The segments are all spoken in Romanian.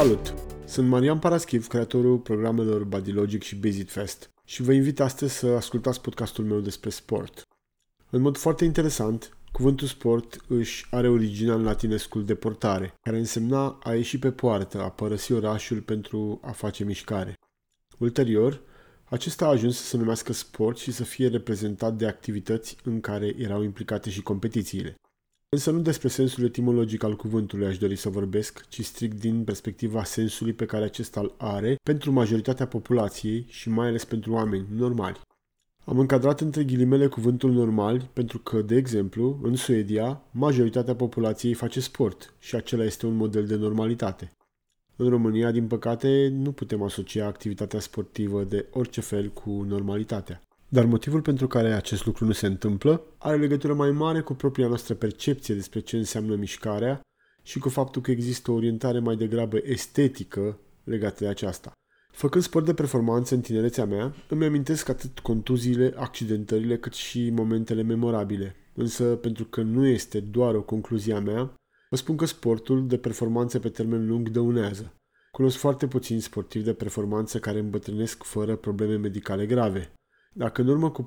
Salut! Sunt Marian Paraschiv, creatorul programelor Bodylogic și Basic Fest și vă invit astăzi să ascultați podcastul meu despre sport. În mod foarte interesant, cuvântul sport își are originea în latinescul deportare, care însemna a ieși pe poartă, a părăsi orașul pentru a face mișcare. Ulterior, acesta a ajuns să se numească sport și să fie reprezentat de activități în care erau implicate și competițiile. Însă nu despre sensul etimologic al cuvântului aș dori să vorbesc, ci strict din perspectiva sensului pe care acesta îl are pentru majoritatea populației și mai ales pentru oameni normali. Am încadrat între ghilimele cuvântul normal pentru că, de exemplu, în Suedia, majoritatea populației face sport și acela este un model de normalitate. În România, din păcate, nu putem asocia activitatea sportivă de orice fel cu normalitatea. Dar motivul pentru care acest lucru nu se întâmplă are legătură mai mare cu propria noastră percepție despre ce înseamnă mișcarea și cu faptul că există o orientare mai degrabă estetică legată de aceasta. Făcând sport de performanță în tinerețea mea, îmi amintesc atât contuziile, accidentările, cât și momentele memorabile. Însă, pentru că nu este doar o concluzie a mea, vă spun că sportul de performanță pe termen lung dăunează. Cunosc foarte puțini sportivi de performanță care îmbătrânesc fără probleme medicale grave. Dacă în urmă cu 40-50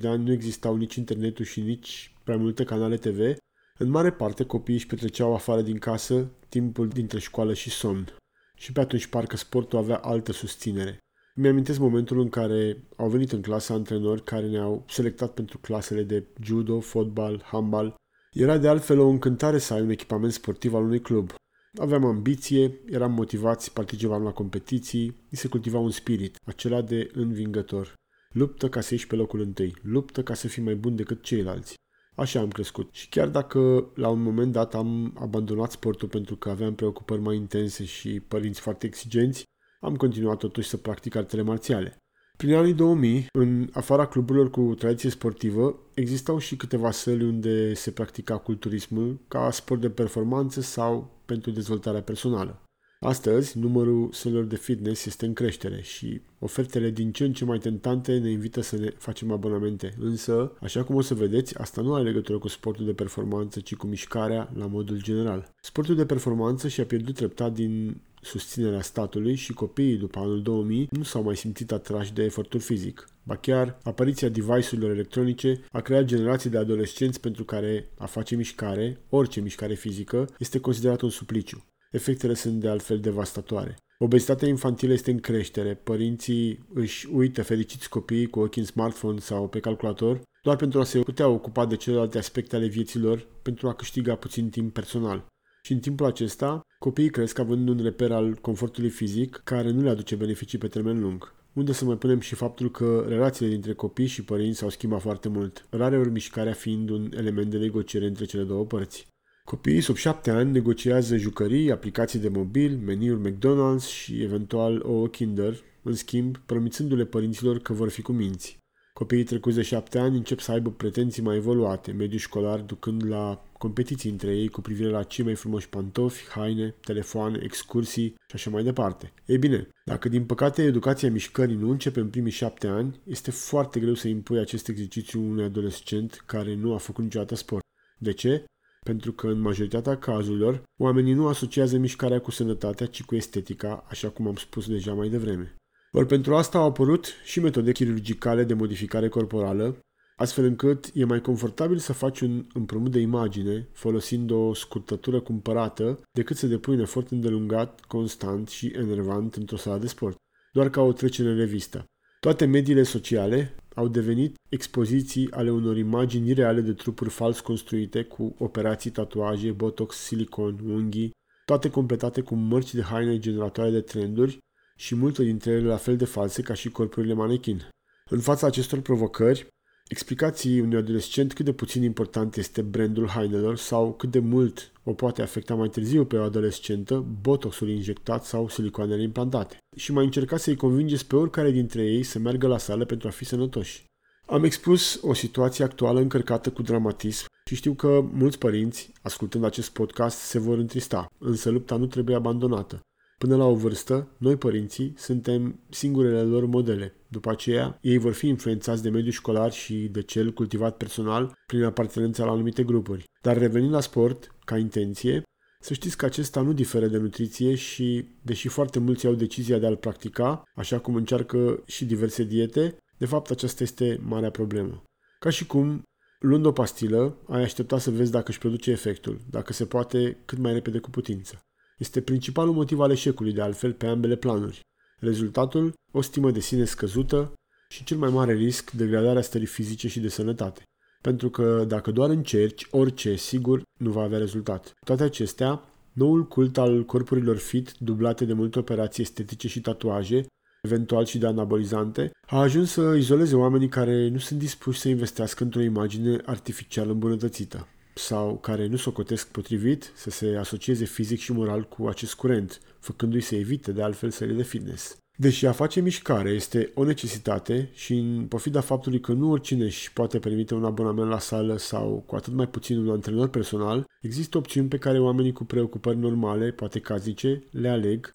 de ani nu existau nici internetul și nici prea multe canale TV, în mare parte copiii își petreceau afară din casă timpul dintre școală și somn. Și pe atunci parcă sportul avea altă susținere. Mi-amintesc momentul în care au venit în clasă antrenori care ne-au selectat pentru clasele de judo, fotbal, handbal. Era de altfel o încântare să ai un echipament sportiv al unui club. Aveam ambiție, eram motivați, participam la competiții, mi se cultiva un spirit, acela de învingător. Luptă ca să ieși pe locul întâi, luptă ca să fii mai bun decât ceilalți. Așa am crescut. Și chiar dacă la un moment dat am abandonat sportul pentru că aveam preocupări mai intense și părinți foarte exigenți, am continuat totuși să practic artele marțiale. Prin anii 2000, în afara cluburilor cu tradiție sportivă, existau și câteva săli unde se practica culturismul ca sport de performanță sau pentru dezvoltarea personală. Astăzi, numărul sălilor de fitness este în creștere și ofertele din ce în ce mai tentante ne invită să ne facem abonamente. Însă, așa cum o să vedeți, asta nu are legătură cu sportul de performanță, ci cu mișcarea la modul general. Sportul de performanță și-a pierdut treptat din susținerea statului și copiii după anul 2000 nu s-au mai simțit atrași de efortul fizic. Ba chiar, apariția device-urilor electronice a creat generații de adolescenți pentru care a face mișcare, orice mișcare fizică, este considerat un supliciu. Efectele sunt de altfel devastatoare. Obezitatea infantilă este în creștere, părinții își uită fericiți copiii cu ochii în smartphone sau pe calculator doar pentru a se putea ocupa de celelalte aspecte ale vieților pentru a câștiga puțin timp personal. Și în timpul acesta, copiii cresc având un reper al confortului fizic care nu le aduce beneficii pe termen lung. Unde să mai punem și faptul că relațiile dintre copii și părinți s-au schimbat foarte mult, rare ori mișcarea fiind un element de negociere între cele două părți. Copiii sub 7 ani negociază jucării, aplicații de mobil, meniuri McDonald's și eventual o Kinder, în schimb, promițându-le părinților că vor fi cu minți. Copiii trecuți de 7 ani încep să aibă pretenții mai evoluate, mediul școlar ducând la competiții între ei cu privire la cei mai frumoși pantofi, haine, telefoane, excursii și așa mai departe. Ei bine, dacă din păcate educația mișcării nu începe în primii 7 ani, este foarte greu să impui acest exercițiu unui adolescent care nu a făcut niciodată sport. De ce? Pentru că în majoritatea cazurilor oamenii nu asociază mișcarea cu sănătatea, ci cu estetica, așa cum am spus deja mai devreme. Ori pentru asta au apărut și metode chirurgicale de modificare corporală, astfel încât e mai confortabil să faci un împrumut de imagine folosind o scurtătură cumpărată decât să depui un efort îndelungat, constant și enervant într-o sală de sport, doar ca o trecere în revistă. Toate mediile sociale au devenit expoziții ale unor imagini reale de trupuri fals construite cu operații, tatuaje, botox, silicon, unghii, toate completate cu mărci de haine generatoare de trenduri și multe dintre ele la fel de false ca și corpurile manechin. În fața acestor provocări, explicații unui adolescent cât de puțin important este brandul hainelor sau cât de mult o poate afecta mai târziu pe o adolescentă botoxul injectat sau silicoanele implantate. Și mai încercați să-i convingeți pe oricare dintre ei să meargă la sală pentru a fi sănătoși. Am expus o situație actuală încărcată cu dramatism și știu că mulți părinți, ascultând acest podcast, se vor întrista, însă lupta nu trebuie abandonată. Până la o vârstă, noi părinții suntem singurele lor modele. După aceea, ei vor fi influențați de mediul școlar și de cel cultivat personal prin apartenența la anumite grupuri. Dar revenind la sport, ca intenție, Să știți că acesta nu diferă de nutriție și, deși foarte mulți au decizia de a-l practica, așa cum încearcă și diverse diete, de fapt aceasta este marea problemă. Ca și cum, luând o pastilă, ai aștepta să vezi dacă își produce efectul, dacă se poate cât mai repede cu putință. Este principalul motiv al eșecului, de altfel, pe ambele planuri. Rezultatul, o stimă de sine scăzută și cel mai mare risc, degradarea stării fizice și de sănătate. Pentru că dacă doar încerci orice, sigur, nu va avea rezultat. Toate acestea, noul cult al corpurilor fit, dublate de multe operații estetice și tatuaje, eventual și de anabolizante, a ajuns să izoleze oamenii care nu sunt dispuși să investească într-o imagine artificial îmbunătățită sau care nu socotesc potrivit să se asocieze fizic și moral cu acest curent, făcându-i să evite de altfel sările de fitness. Deși a face mișcare este o necesitate și în pofida faptului că nu oricine își poate permite un abonament la sală sau cu atât mai puțin un antrenor personal, există opțiuni pe care oamenii cu preocupări normale, poate cazice, le aleg,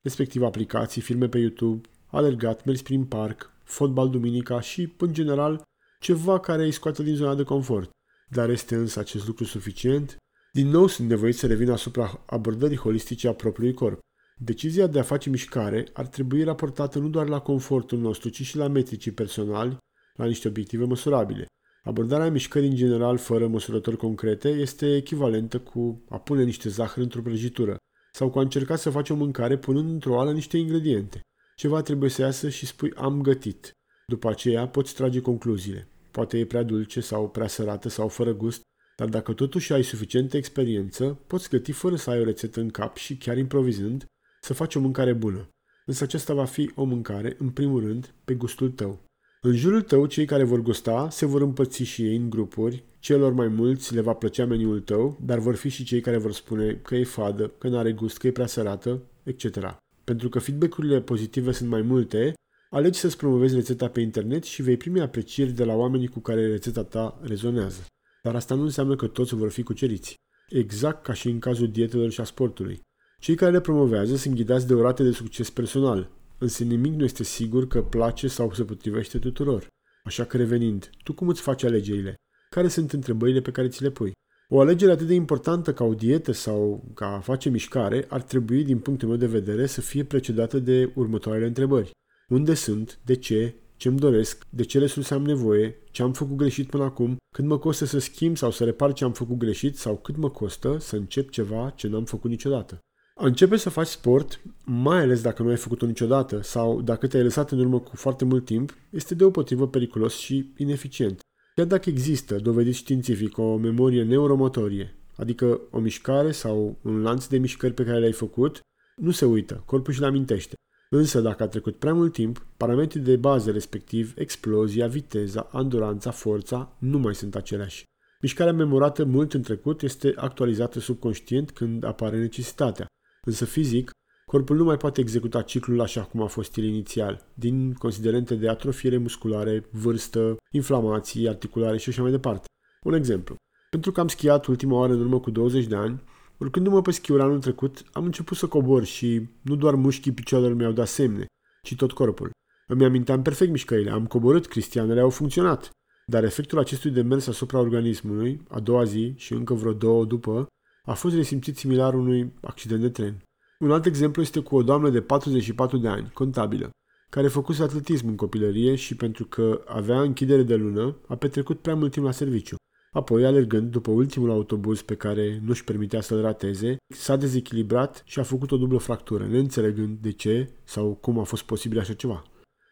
respectiv aplicații, filme pe YouTube, alergat, mers prin parc, fotbal duminica și, în general, ceva care îi scoate din zona de confort. Dar este însă acest lucru suficient? Din nou sunt nevoit să revin asupra abordării holistice a propriului corp. Decizia de a face mișcare ar trebui raportată nu doar la confortul nostru, ci și la metricii personali, la niște obiective măsurabile. Abordarea mișcării în general, fără măsurători concrete, este echivalentă cu a pune niște zahăr într-o prăjitură sau cu a încerca să faci o mâncare punând într-o ală niște ingrediente. Ceva trebuie să iasă și spui am gătit. După aceea poți trage concluziile. Poate e prea dulce sau prea sărată sau fără gust, dar dacă totuși ai suficientă experiență, poți găti fără să ai o rețetă în cap și chiar improvizând, să faci o mâncare bună. Însă aceasta va fi o mâncare, în primul rând, pe gustul tău. În jurul tău, cei care vor gusta se vor împărți și ei în grupuri, celor mai mulți le va plăcea meniul tău, dar vor fi și cei care vor spune că e fadă, că nu are gust, că e prea sărată, etc. Pentru că feedback-urile pozitive sunt mai multe, alegi să-ți promovezi rețeta pe internet și vei primi aprecieri de la oamenii cu care rețeta ta rezonează. Dar asta nu înseamnă că toți vor fi cuceriți. Exact ca și în cazul dietelor și a sportului. Cei care le promovează sunt ghidați de o rată de succes personal, însă nimic nu este sigur că place sau se potrivește tuturor. Așa că revenind, tu cum îți faci alegerile? Care sunt întrebările pe care ți le pui? O alegere atât de importantă ca o dietă sau ca a face mișcare ar trebui, din punctul meu de vedere, să fie precedată de următoarele întrebări. Unde sunt? De ce? Ce-mi doresc? De ce resurse am nevoie? Ce am făcut greșit până acum? Cât mă costă să schimb sau să repar ce am făcut greșit? Sau cât mă costă să încep ceva ce n-am făcut niciodată? A începe să faci sport, mai ales dacă nu ai făcut-o niciodată sau dacă te-ai lăsat în urmă cu foarte mult timp, este deopotrivă periculos și ineficient. Chiar dacă există, dovedit științific, o memorie neuromotorie, adică o mișcare sau un lanț de mișcări pe care le-ai făcut, nu se uită, corpul și le amintește. Însă, dacă a trecut prea mult timp, parametrii de bază respectiv, explozia, viteza, anduranța, forța, nu mai sunt aceleași. Mișcarea memorată mult în trecut este actualizată subconștient când apare necesitatea. Însă fizic, corpul nu mai poate executa ciclul așa cum a fost el inițial, din considerente de atrofiere musculare, vârstă, inflamații, articulare și așa mai departe. Un exemplu. Pentru că am schiat ultima oară în urmă cu 20 de ani, urcându-mă pe schiul anul trecut, am început să cobor și nu doar mușchii picioarelor mi-au dat semne, ci tot corpul. Îmi aminteam perfect mișcările, am coborât, cristianele au funcționat. Dar efectul acestui demers asupra organismului, a doua zi și încă vreo două după, a fost resimțit similar unui accident de tren. Un alt exemplu este cu o doamnă de 44 de ani, contabilă, care făcuse atletism în copilărie și pentru că avea închidere de lună, a petrecut prea mult timp la serviciu. Apoi, alergând după ultimul autobuz pe care nu-și permitea să-l rateze, s-a dezechilibrat și a făcut o dublă fractură, neînțelegând de ce sau cum a fost posibil așa ceva.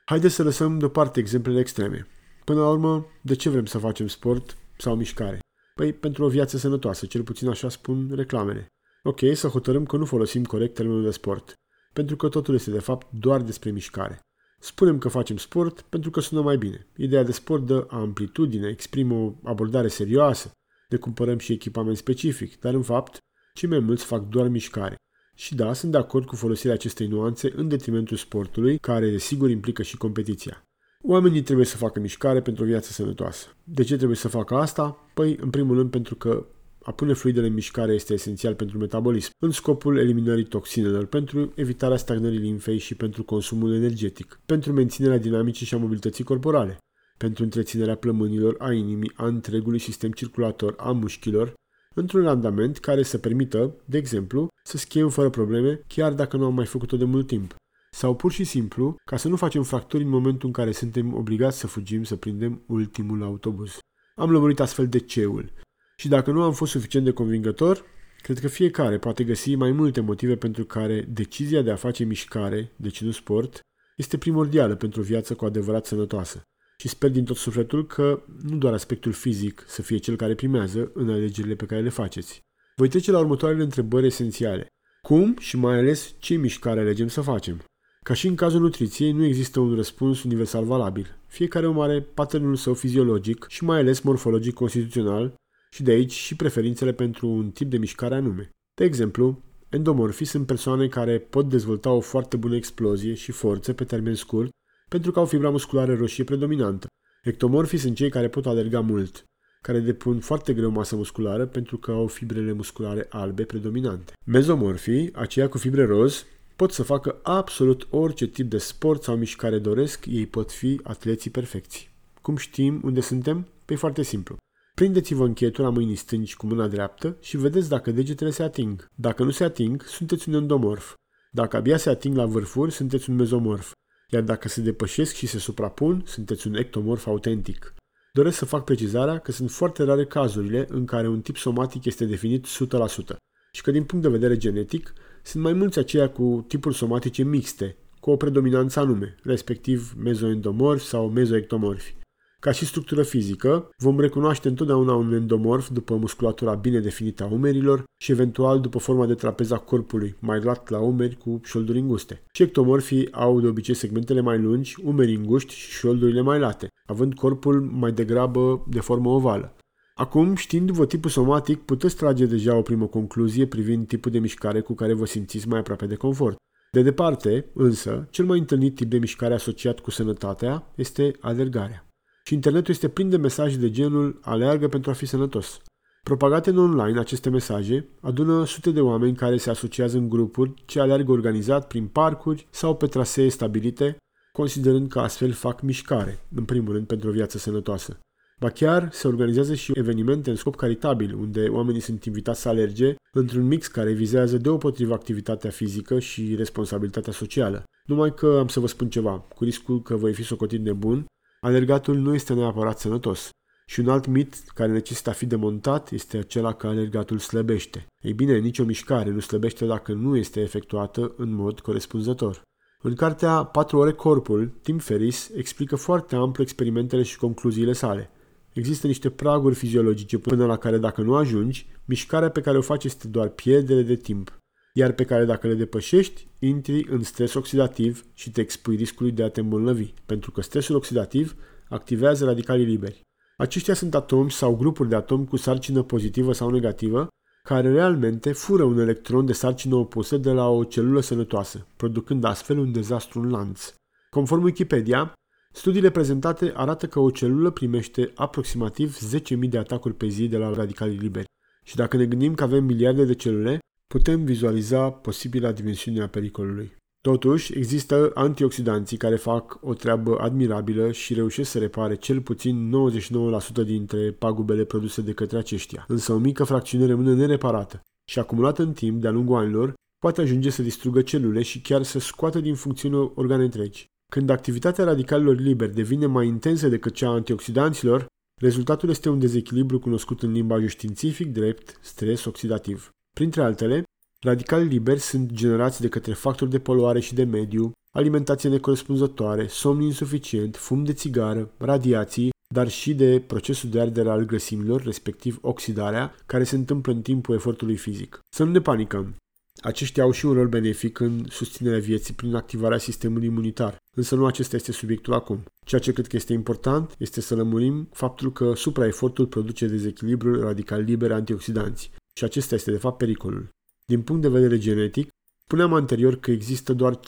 Haideți să lăsăm deoparte exemplele extreme. Până la urmă, de ce vrem să facem sport sau mișcare? Păi pentru o viață sănătoasă, cel puțin așa spun reclamele. Ok, să hotărâm că nu folosim corect termenul de sport, pentru că totul este de fapt doar despre mișcare. Spunem că facem sport pentru că sună mai bine. Ideea de sport dă amplitudine, exprimă o abordare serioasă, ne cumpărăm și echipament specific, dar în fapt, cei mai mulți fac doar mișcare. Și da, sunt de acord cu folosirea acestei nuanțe în detrimentul sportului, care desigur implică și competiția. Oamenii trebuie să facă mișcare pentru o viață sănătoasă. De ce trebuie să facă asta? Păi, în primul rând, pentru că a pune fluidele în mișcare este esențial pentru metabolism, în scopul eliminării toxinelor, pentru evitarea stagnării limfei și pentru consumul energetic, pentru menținerea dinamicii și a mobilității corporale, pentru întreținerea plămânilor, a inimii, a întregului sistem circulator, a mușchilor, într-un randament care să permită, de exemplu, să schiem fără probleme, chiar dacă nu am mai făcut-o de mult timp. Sau pur și simplu, ca să nu facem fracturi în momentul în care suntem obligați să fugim să prindem ultimul autobuz. Am lămurit astfel de ceul. Și dacă nu am fost suficient de convingător, cred că fiecare poate găsi mai multe motive pentru care decizia de a face mișcare, deci nu sport, este primordială pentru o viață cu adevărat sănătoasă. Și sper din tot sufletul că nu doar aspectul fizic să fie cel care primează în alegerile pe care le faceți. Voi trece la următoarele întrebări esențiale. Cum și mai ales ce mișcare alegem să facem? Ca și în cazul nutriției, nu există un răspuns universal valabil. Fiecare om are patternul său fiziologic și mai ales morfologic constituțional și de aici și preferințele pentru un tip de mișcare anume. De exemplu, endomorfii sunt persoane care pot dezvolta o foarte bună explozie și forță pe termen scurt pentru că au fibra musculară roșie predominantă. Ectomorfii sunt cei care pot alerga mult, care depun foarte greu masă musculară pentru că au fibrele musculare albe predominante. Mezomorfii, aceia cu fibre roz, pot să facă absolut orice tip de sport sau mișcare doresc, ei pot fi atleții perfecți. Cum știm unde suntem? Păi foarte simplu. Prindeți-vă încheietura mâinii stângi cu mâna dreaptă și vedeți dacă degetele se ating. Dacă nu se ating, sunteți un endomorf. Dacă abia se ating la vârfuri, sunteți un mezomorf. Iar dacă se depășesc și se suprapun, sunteți un ectomorf autentic. Doresc să fac precizarea că sunt foarte rare cazurile în care un tip somatic este definit 100% și că din punct de vedere genetic sunt mai mulți aceia cu tipuri somatice mixte, cu o predominanță anume, respectiv mezoendomorfi sau mezoectomorfi. Ca și structură fizică, vom recunoaște întotdeauna un endomorf după musculatura bine definită a umerilor și eventual după forma de trapez a corpului, mai lat la umeri cu șolduri înguste. Și ectomorfii au de obicei segmentele mai lungi, umeri înguști și șoldurile mai late, având corpul mai degrabă de formă ovală. Acum, știindu-vă tipul somatic, puteți trage deja o primă concluzie privind tipul de mișcare cu care vă simțiți mai aproape de confort. De departe, însă, cel mai întâlnit tip de mișcare asociat cu sănătatea este alergarea. Și internetul este plin de mesaje de genul aleargă pentru a fi sănătos. Propagate în online, aceste mesaje adună sute de oameni care se asociază în grupuri ce alergă organizat prin parcuri sau pe trasee stabilite, considerând că astfel fac mișcare, în primul rând pentru o viață sănătoasă. Ba chiar se organizează și evenimente în scop caritabil, unde oamenii sunt invitați să alerge într-un mix care vizează deopotrivă activitatea fizică și responsabilitatea socială. Numai că am să vă spun ceva, cu riscul că voi fi socotit nebun, alergatul nu este neapărat sănătos. Și un alt mit care necesită a fi demontat este acela că alergatul slăbește. Ei bine, nicio mișcare nu slăbește dacă nu este efectuată în mod corespunzător. În cartea 4 ore corpul, Tim Ferris explică foarte amplu experimentele și concluziile sale. Există niște praguri fiziologice până la care dacă nu ajungi, mișcarea pe care o faci este doar pierdere de timp, iar pe care dacă le depășești, intri în stres oxidativ și te expui riscului de a te îmbolnăvi, pentru că stresul oxidativ activează radicalii liberi. Aceștia sunt atomi sau grupuri de atomi cu sarcină pozitivă sau negativă, care realmente fură un electron de sarcină opusă de la o celulă sănătoasă, producând astfel un dezastru în lanț. Conform Wikipedia, Studiile prezentate arată că o celulă primește aproximativ 10.000 de atacuri pe zi de la radicalii liberi. Și dacă ne gândim că avem miliarde de celule, putem vizualiza posibila dimensiune a pericolului. Totuși, există antioxidanții care fac o treabă admirabilă și reușesc să repare cel puțin 99% dintre pagubele produse de către aceștia, însă o mică fracțiune rămâne nereparată și acumulată în timp de-a lungul anilor poate ajunge să distrugă celule și chiar să scoată din funcțiune organe întregi. Când activitatea radicalilor liberi devine mai intensă decât cea a antioxidanților, rezultatul este un dezechilibru cunoscut în limbajul științific drept stres oxidativ. Printre altele, radicalii liberi sunt generați de către factori de poluare și de mediu, alimentație necorespunzătoare, somn insuficient, fum de țigară, radiații, dar și de procesul de ardere al grăsimilor, respectiv oxidarea, care se întâmplă în timpul efortului fizic. Să nu ne panicăm. Aceștia au și un rol benefic în susținerea vieții prin activarea sistemului imunitar, însă nu acesta este subiectul acum. Ceea ce cred că este important este să lămurim faptul că supraefortul produce dezechilibrul radical liber antioxidanți și acesta este de fapt pericolul. Din punct de vedere genetic, Spuneam anterior că există doar 5%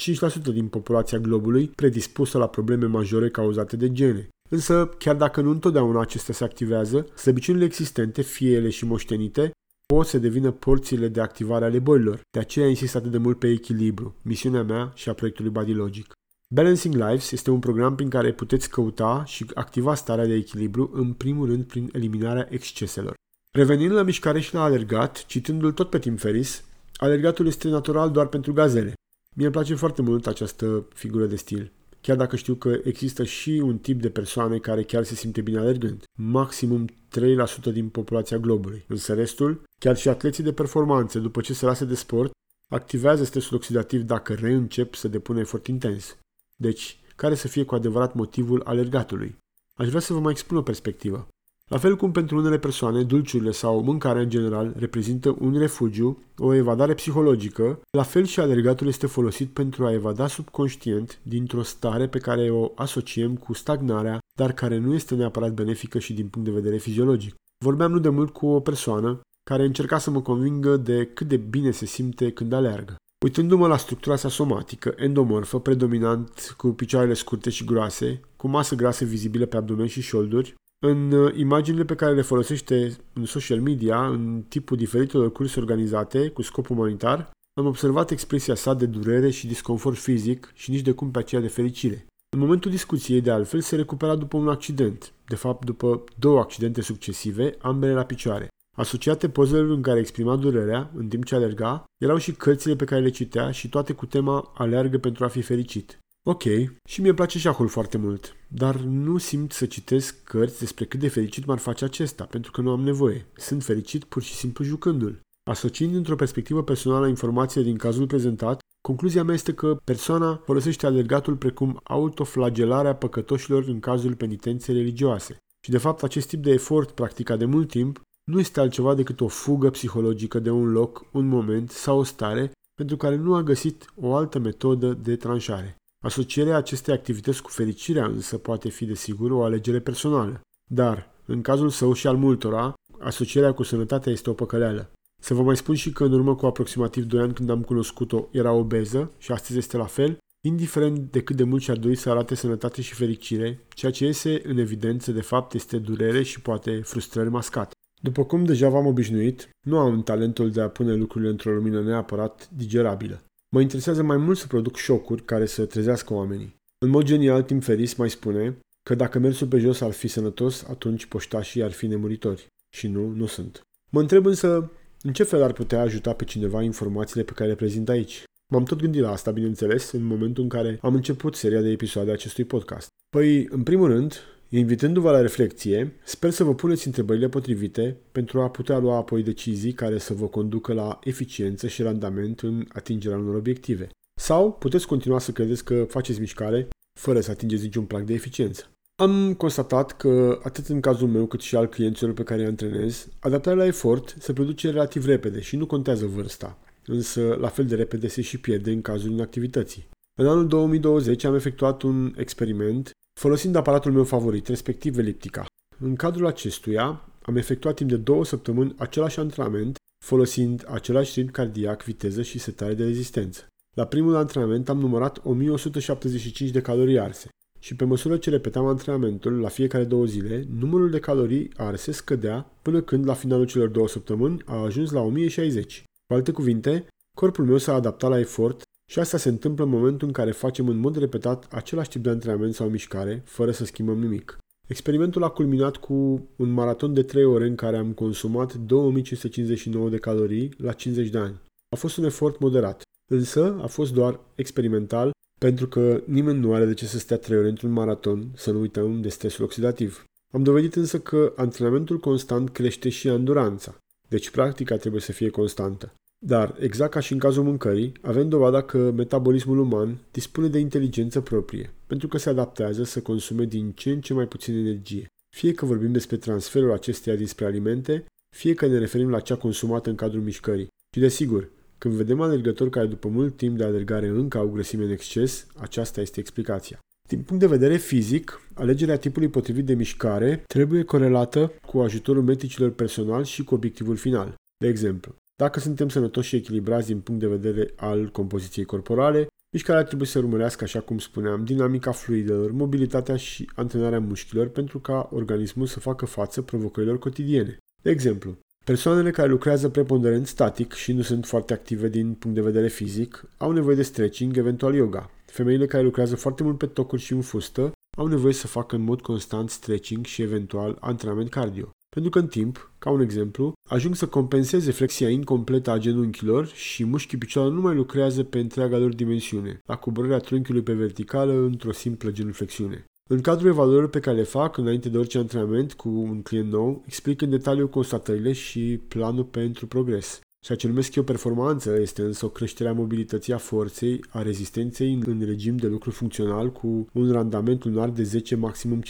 din populația globului predispusă la probleme majore cauzate de gene. Însă, chiar dacă nu întotdeauna acestea se activează, slăbiciunile existente, fie ele și moștenite, pot să devină porțile de activare ale bolilor. De aceea insist atât de mult pe echilibru, misiunea mea și a proiectului Body Logic. Balancing Lives este un program prin care puteți căuta și activa starea de echilibru în primul rând prin eliminarea exceselor. Revenind la mișcare și la alergat, citându-l tot pe Tim Ferris, alergatul este natural doar pentru gazele. Mie îmi place foarte mult această figură de stil, chiar dacă știu că există și un tip de persoane care chiar se simte bine alergând, maximum 3% din populația globului. Însă restul, chiar și atleții de performanță, după ce se lasă de sport, activează stresul oxidativ dacă reîncep să depună efort intens. Deci, care să fie cu adevărat motivul alergatului? Aș vrea să vă mai expun o perspectivă. La fel cum pentru unele persoane, dulciurile sau mâncarea în general reprezintă un refugiu, o evadare psihologică, la fel și alergatul este folosit pentru a evada subconștient dintr-o stare pe care o asociem cu stagnarea, dar care nu este neapărat benefică și din punct de vedere fiziologic. Vorbeam nu de mult cu o persoană care încerca să mă convingă de cât de bine se simte când aleargă. Uitându-mă la structura sa somatică, endomorfă, predominant cu picioarele scurte și groase, cu masă grasă vizibilă pe abdomen și șolduri, în uh, imaginile pe care le folosește în social media, în tipul diferitelor curse organizate cu scop umanitar, am observat expresia sa de durere și disconfort fizic și nici de cum pe aceea de fericire. În momentul discuției, de altfel, se recupera după un accident, de fapt după două accidente succesive, ambele la picioare. Asociate pozelor în care exprima durerea, în timp ce alerga, erau și cărțile pe care le citea și toate cu tema Aleargă pentru a fi fericit. Ok, și mie place șahul foarte mult, dar nu simt să citesc cărți despre cât de fericit m-ar face acesta, pentru că nu am nevoie. Sunt fericit pur și simplu jucându-l. Asociind într-o perspectivă personală informațiile din cazul prezentat, concluzia mea este că persoana folosește alergatul precum autoflagelarea păcătoșilor în cazul penitenței religioase. Și de fapt acest tip de efort practicat de mult timp nu este altceva decât o fugă psihologică de un loc, un moment sau o stare pentru care nu a găsit o altă metodă de tranșare. Asocierea acestei activități cu fericirea însă poate fi desigur o alegere personală. Dar, în cazul său și al multora, asocierea cu sănătatea este o păcăleală. Să vă mai spun și că în urmă cu aproximativ 2 ani când am cunoscut-o era obeză și astăzi este la fel, indiferent de cât de mult și-ar dori să arate sănătate și fericire, ceea ce iese în evidență de fapt este durere și poate frustrări mascate. După cum deja v-am obișnuit, nu am talentul de a pune lucrurile într-o lumină neapărat digerabilă. Mă interesează mai mult să produc șocuri care să trezească oamenii. În mod genial, Tim Ferris mai spune că dacă mersul pe jos ar fi sănătos, atunci poștașii ar fi nemuritori. Și nu, nu sunt. Mă întreb însă în ce fel ar putea ajuta pe cineva informațiile pe care le prezint aici. M-am tot gândit la asta, bineînțeles, în momentul în care am început seria de episoade a acestui podcast. Păi, în primul rând, Invitându-vă la reflexie, sper să vă puneți întrebările potrivite pentru a putea lua apoi decizii care să vă conducă la eficiență și randament în atingerea unor obiective. Sau puteți continua să credeți că faceți mișcare fără să atingeți niciun prag de eficiență. Am constatat că, atât în cazul meu cât și al clienților pe care îi antrenez, adaptarea la efort se produce relativ repede și nu contează vârsta, însă la fel de repede se și pierde în cazul inactivității. În anul 2020 am efectuat un experiment folosind aparatul meu favorit, respectiv eliptica. În cadrul acestuia am efectuat timp de două săptămâni același antrenament, folosind același ritm cardiac, viteză și setare de rezistență. La primul antrenament am numărat 1175 de calorii arse și pe măsură ce repetam antrenamentul la fiecare două zile, numărul de calorii arse scădea până când la finalul celor două săptămâni a ajuns la 1060. Cu alte cuvinte, corpul meu s-a adaptat la efort și asta se întâmplă în momentul în care facem în mod repetat același tip de antrenament sau mișcare, fără să schimbăm nimic. Experimentul a culminat cu un maraton de 3 ore în care am consumat 2559 de calorii la 50 de ani. A fost un efort moderat, însă a fost doar experimental pentru că nimeni nu are de ce să stea 3 ore într-un maraton, să nu uităm de stresul oxidativ. Am dovedit însă că antrenamentul constant crește și enduranța, deci practica trebuie să fie constantă. Dar, exact ca și în cazul mâncării, avem dovada că metabolismul uman dispune de inteligență proprie, pentru că se adaptează să consume din ce în ce mai puțin energie. Fie că vorbim despre transferul acesteia dinspre alimente, fie că ne referim la cea consumată în cadrul mișcării. Și desigur, când vedem alergători care după mult timp de alergare încă au grăsime în exces, aceasta este explicația. Din punct de vedere fizic, alegerea tipului potrivit de mișcare trebuie corelată cu ajutorul medicilor personal și cu obiectivul final. De exemplu, dacă suntem sănătoși și echilibrați din punct de vedere al compoziției corporale, mișcarea trebuie să urmărească, așa cum spuneam, dinamica fluidelor, mobilitatea și antrenarea mușchilor pentru ca organismul să facă față provocărilor cotidiene. De exemplu, persoanele care lucrează preponderent static și nu sunt foarte active din punct de vedere fizic au nevoie de stretching, eventual yoga. Femeile care lucrează foarte mult pe tocuri și în fustă au nevoie să facă în mod constant stretching și eventual antrenament cardio. Pentru că în timp, ca un exemplu, ajung să compenseze flexia incompletă a genunchilor și mușchii picioarelor nu mai lucrează pe întreaga lor dimensiune, la coborârea trunchiului pe verticală într-o simplă genuflexiune. În cadrul evaluărilor pe care le fac înainte de orice antrenament cu un client nou, explic în detaliu constatările și planul pentru progres. Ceea ce numesc eu performanță este însă o creștere a mobilității a forței, a rezistenței în regim de lucru funcțional cu un randament lunar de 10 maximum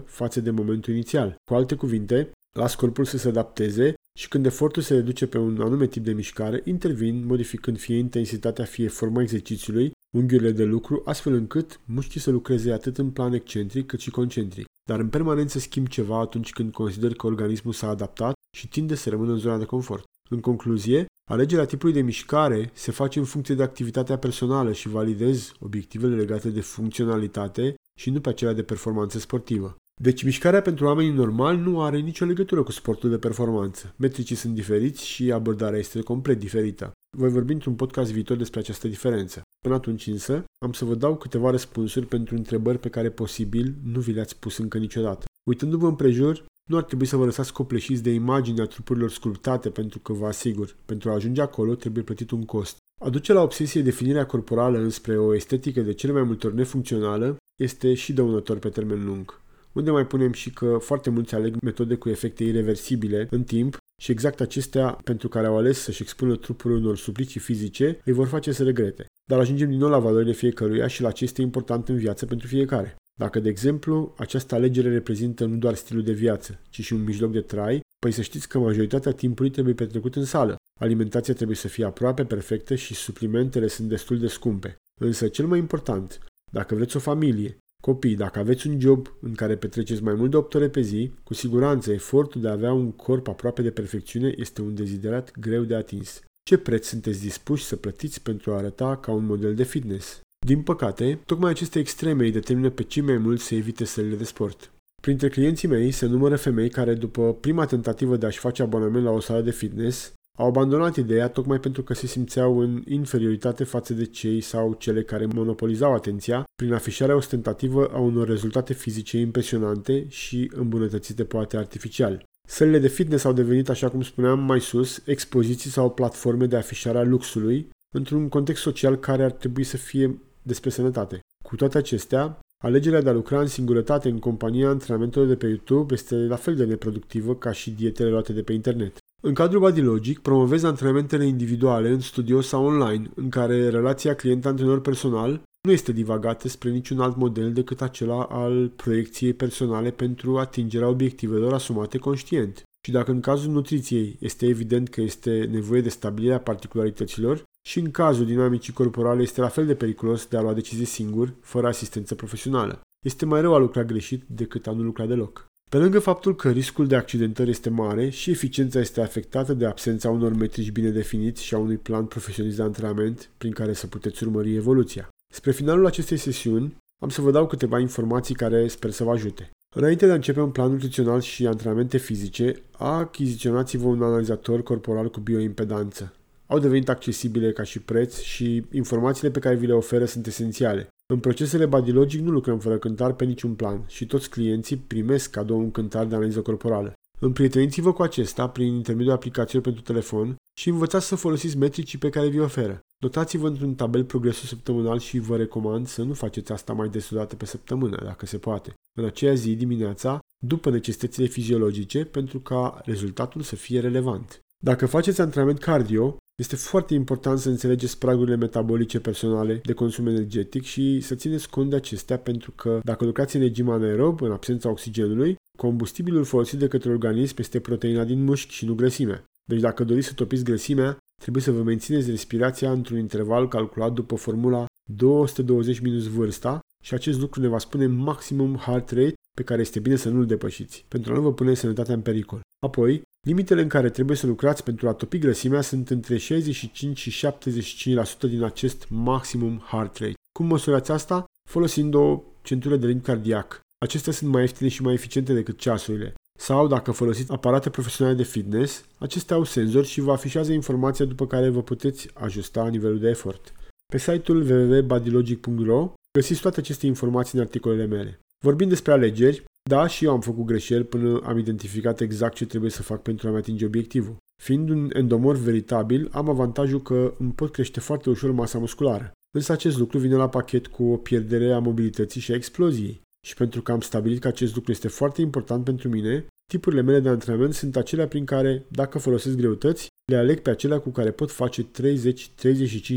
15% față de momentul inițial. Cu alte cuvinte, las corpul să se adapteze și când efortul se reduce pe un anume tip de mișcare, intervin modificând fie intensitatea, fie forma exercițiului, unghiurile de lucru, astfel încât mușchii să lucreze atât în plan excentric cât și concentric. Dar în permanență schimb ceva atunci când consider că organismul s-a adaptat și tinde să rămână în zona de confort. În concluzie, alegerea tipului de mișcare se face în funcție de activitatea personală și validez obiectivele legate de funcționalitate și nu pe acelea de performanță sportivă. Deci mișcarea pentru oamenii normali nu are nicio legătură cu sportul de performanță. Metricii sunt diferiți și abordarea este complet diferită. Voi vorbi într-un podcast viitor despre această diferență. Până atunci însă, am să vă dau câteva răspunsuri pentru întrebări pe care posibil nu vi le-ați pus încă niciodată. Uitându-vă împrejur, nu ar trebui să vă lăsați copleșiți de imaginea trupurilor sculptate pentru că vă asigur, pentru a ajunge acolo trebuie plătit un cost. Aduce la obsesie definirea corporală înspre o estetică de cele mai multe ori nefuncțională este și dăunător pe termen lung. Unde mai punem și că foarte mulți aleg metode cu efecte irreversibile în timp și exact acestea pentru care au ales să-și expună trupul unor suplicii fizice îi vor face să regrete. Dar ajungem din nou la valorile fiecăruia și la ce este important în viață pentru fiecare. Dacă, de exemplu, această alegere reprezintă nu doar stilul de viață, ci și un mijloc de trai, păi să știți că majoritatea timpului trebuie petrecut în sală. Alimentația trebuie să fie aproape perfectă și suplimentele sunt destul de scumpe. Însă, cel mai important, dacă vreți o familie, copii, dacă aveți un job în care petreceți mai mult de 8 ore pe zi, cu siguranță efortul de a avea un corp aproape de perfecțiune este un deziderat greu de atins. Ce preț sunteți dispuși să plătiți pentru a arăta ca un model de fitness? Din păcate, tocmai aceste extreme îi determină pe cei mai mulți să evite sălile de sport. Printre clienții mei se numără femei care, după prima tentativă de a-și face abonament la o sală de fitness, au abandonat ideea tocmai pentru că se simțeau în inferioritate față de cei sau cele care monopolizau atenția prin afișarea ostentativă a unor rezultate fizice impresionante și îmbunătățite poate artificial. Sălile de fitness au devenit, așa cum spuneam mai sus, expoziții sau platforme de afișare a luxului, într-un context social care ar trebui să fie despre sănătate. Cu toate acestea, alegerea de a lucra în singurătate în compania antrenamentelor de pe YouTube este la fel de neproductivă ca și dietele luate de pe internet. În cadrul Bodylogic promovez antrenamentele individuale în studio sau online, în care relația client-antrenor personal nu este divagată spre niciun alt model decât acela al proiecției personale pentru atingerea obiectivelor asumate conștient. Și dacă în cazul nutriției este evident că este nevoie de stabilirea particularităților, și în cazul dinamicii corporale este la fel de periculos de a lua decizii singur, fără asistență profesională. Este mai rău a lucra greșit decât a nu lucra deloc. Pe lângă faptul că riscul de accidentări este mare și eficiența este afectată de absența unor metrici bine definiți și a unui plan profesionist de antrenament prin care să puteți urmări evoluția. Spre finalul acestei sesiuni, am să vă dau câteva informații care sper să vă ajute. Înainte de a începe un plan nutrițional și antrenamente fizice, achiziționați-vă un analizator corporal cu bioimpedanță au devenit accesibile ca și preț și informațiile pe care vi le oferă sunt esențiale. În procesele Badilogic nu lucrăm fără cântar pe niciun plan și toți clienții primesc cadou un cântar de analiză corporală. Împrieteniți-vă cu acesta prin intermediul aplicațiilor pentru telefon și învățați să folosiți metricii pe care vi oferă. Notați-vă într-un tabel progresul săptămânal și vă recomand să nu faceți asta mai des o dată pe săptămână, dacă se poate. În aceea zi dimineața, după necesitățile fiziologice, pentru ca rezultatul să fie relevant. Dacă faceți antrenament cardio, este foarte important să înțelegeți pragurile metabolice personale de consum energetic și să țineți cont de acestea pentru că dacă lucrați în regim anaerob, în absența oxigenului, combustibilul folosit de către organism este proteina din mușchi și nu grăsimea. Deci dacă doriți să topiți grăsimea, trebuie să vă mențineți respirația într-un interval calculat după formula 220 minus vârsta și acest lucru ne va spune maximum heart rate pe care este bine să nu-l depășiți, pentru a nu vă pune sănătatea în pericol. Apoi, Limitele în care trebuie să lucrați pentru a topi grăsimea sunt între 65 și 75% din acest maximum heart rate. Cum măsurați asta? Folosind o centură de ritm cardiac. Acestea sunt mai ieftine și mai eficiente decât ceasurile. Sau, dacă folosiți aparate profesionale de fitness, acestea au senzori și vă afișează informația după care vă puteți ajusta nivelul de efort. Pe site-ul www.bodylogic.ro găsiți toate aceste informații în articolele mele. Vorbind despre alegeri, Da, și eu am făcut greșeli până am identificat exact ce trebuie să fac pentru a-mi atinge obiectivul. Fiind un endomorf veritabil, am avantajul că îmi pot crește foarte ușor masa musculară. Însă acest lucru vine la pachet cu o pierdere a mobilității și a exploziei. Și pentru că am stabilit că acest lucru este foarte important pentru mine, tipurile mele de antrenament sunt acelea prin care, dacă folosesc greutăți, le aleg pe acelea cu care pot face 30-35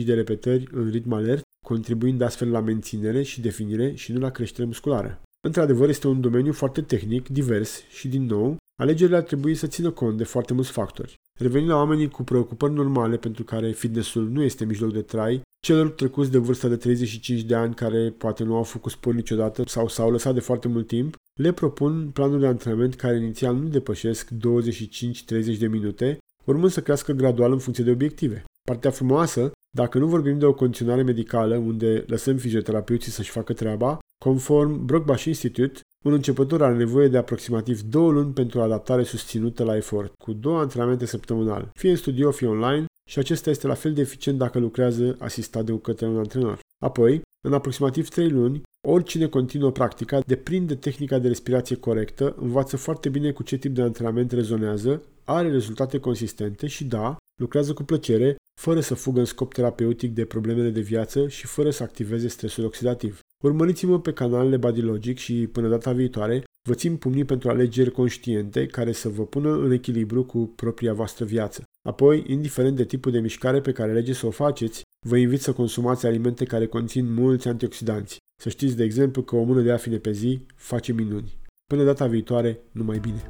de repetări în ritm alert, contribuind astfel la menținere și definire și nu la creștere musculară. Într-adevăr, este un domeniu foarte tehnic, divers și, din nou, alegerile ar trebui să țină cont de foarte mulți factori. Revenind la oamenii cu preocupări normale pentru care fitnessul nu este mijloc de trai, celor trecuți de vârsta de 35 de ani care poate nu au făcut sport niciodată sau s-au lăsat de foarte mult timp, le propun planuri de antrenament care inițial nu depășesc 25-30 de minute, urmând să crească gradual în funcție de obiective. Partea frumoasă, dacă nu vorbim de o condiționare medicală unde lăsăm fizioterapeuții să-și facă treaba, conform Brockbash Institute, un începător are nevoie de aproximativ două luni pentru o adaptare susținută la efort, cu două antrenamente săptămânal, fie în studio, fie online, și acesta este la fel de eficient dacă lucrează asistat de către un antrenor. Apoi, în aproximativ 3 luni, oricine continuă practica deprinde tehnica de respirație corectă, învață foarte bine cu ce tip de antrenament rezonează, are rezultate consistente și da, lucrează cu plăcere, fără să fugă în scop terapeutic de problemele de viață și fără să activeze stresul oxidativ. Urmăriți-mă pe canalele Bodylogic și până data viitoare, vă țin pumnii pentru alegeri conștiente care să vă pună în echilibru cu propria voastră viață. Apoi, indiferent de tipul de mișcare pe care alegeți să o faceți, vă invit să consumați alimente care conțin mulți antioxidanți. Să știți, de exemplu, că o mână de afine pe zi face minuni. Până data viitoare, numai bine!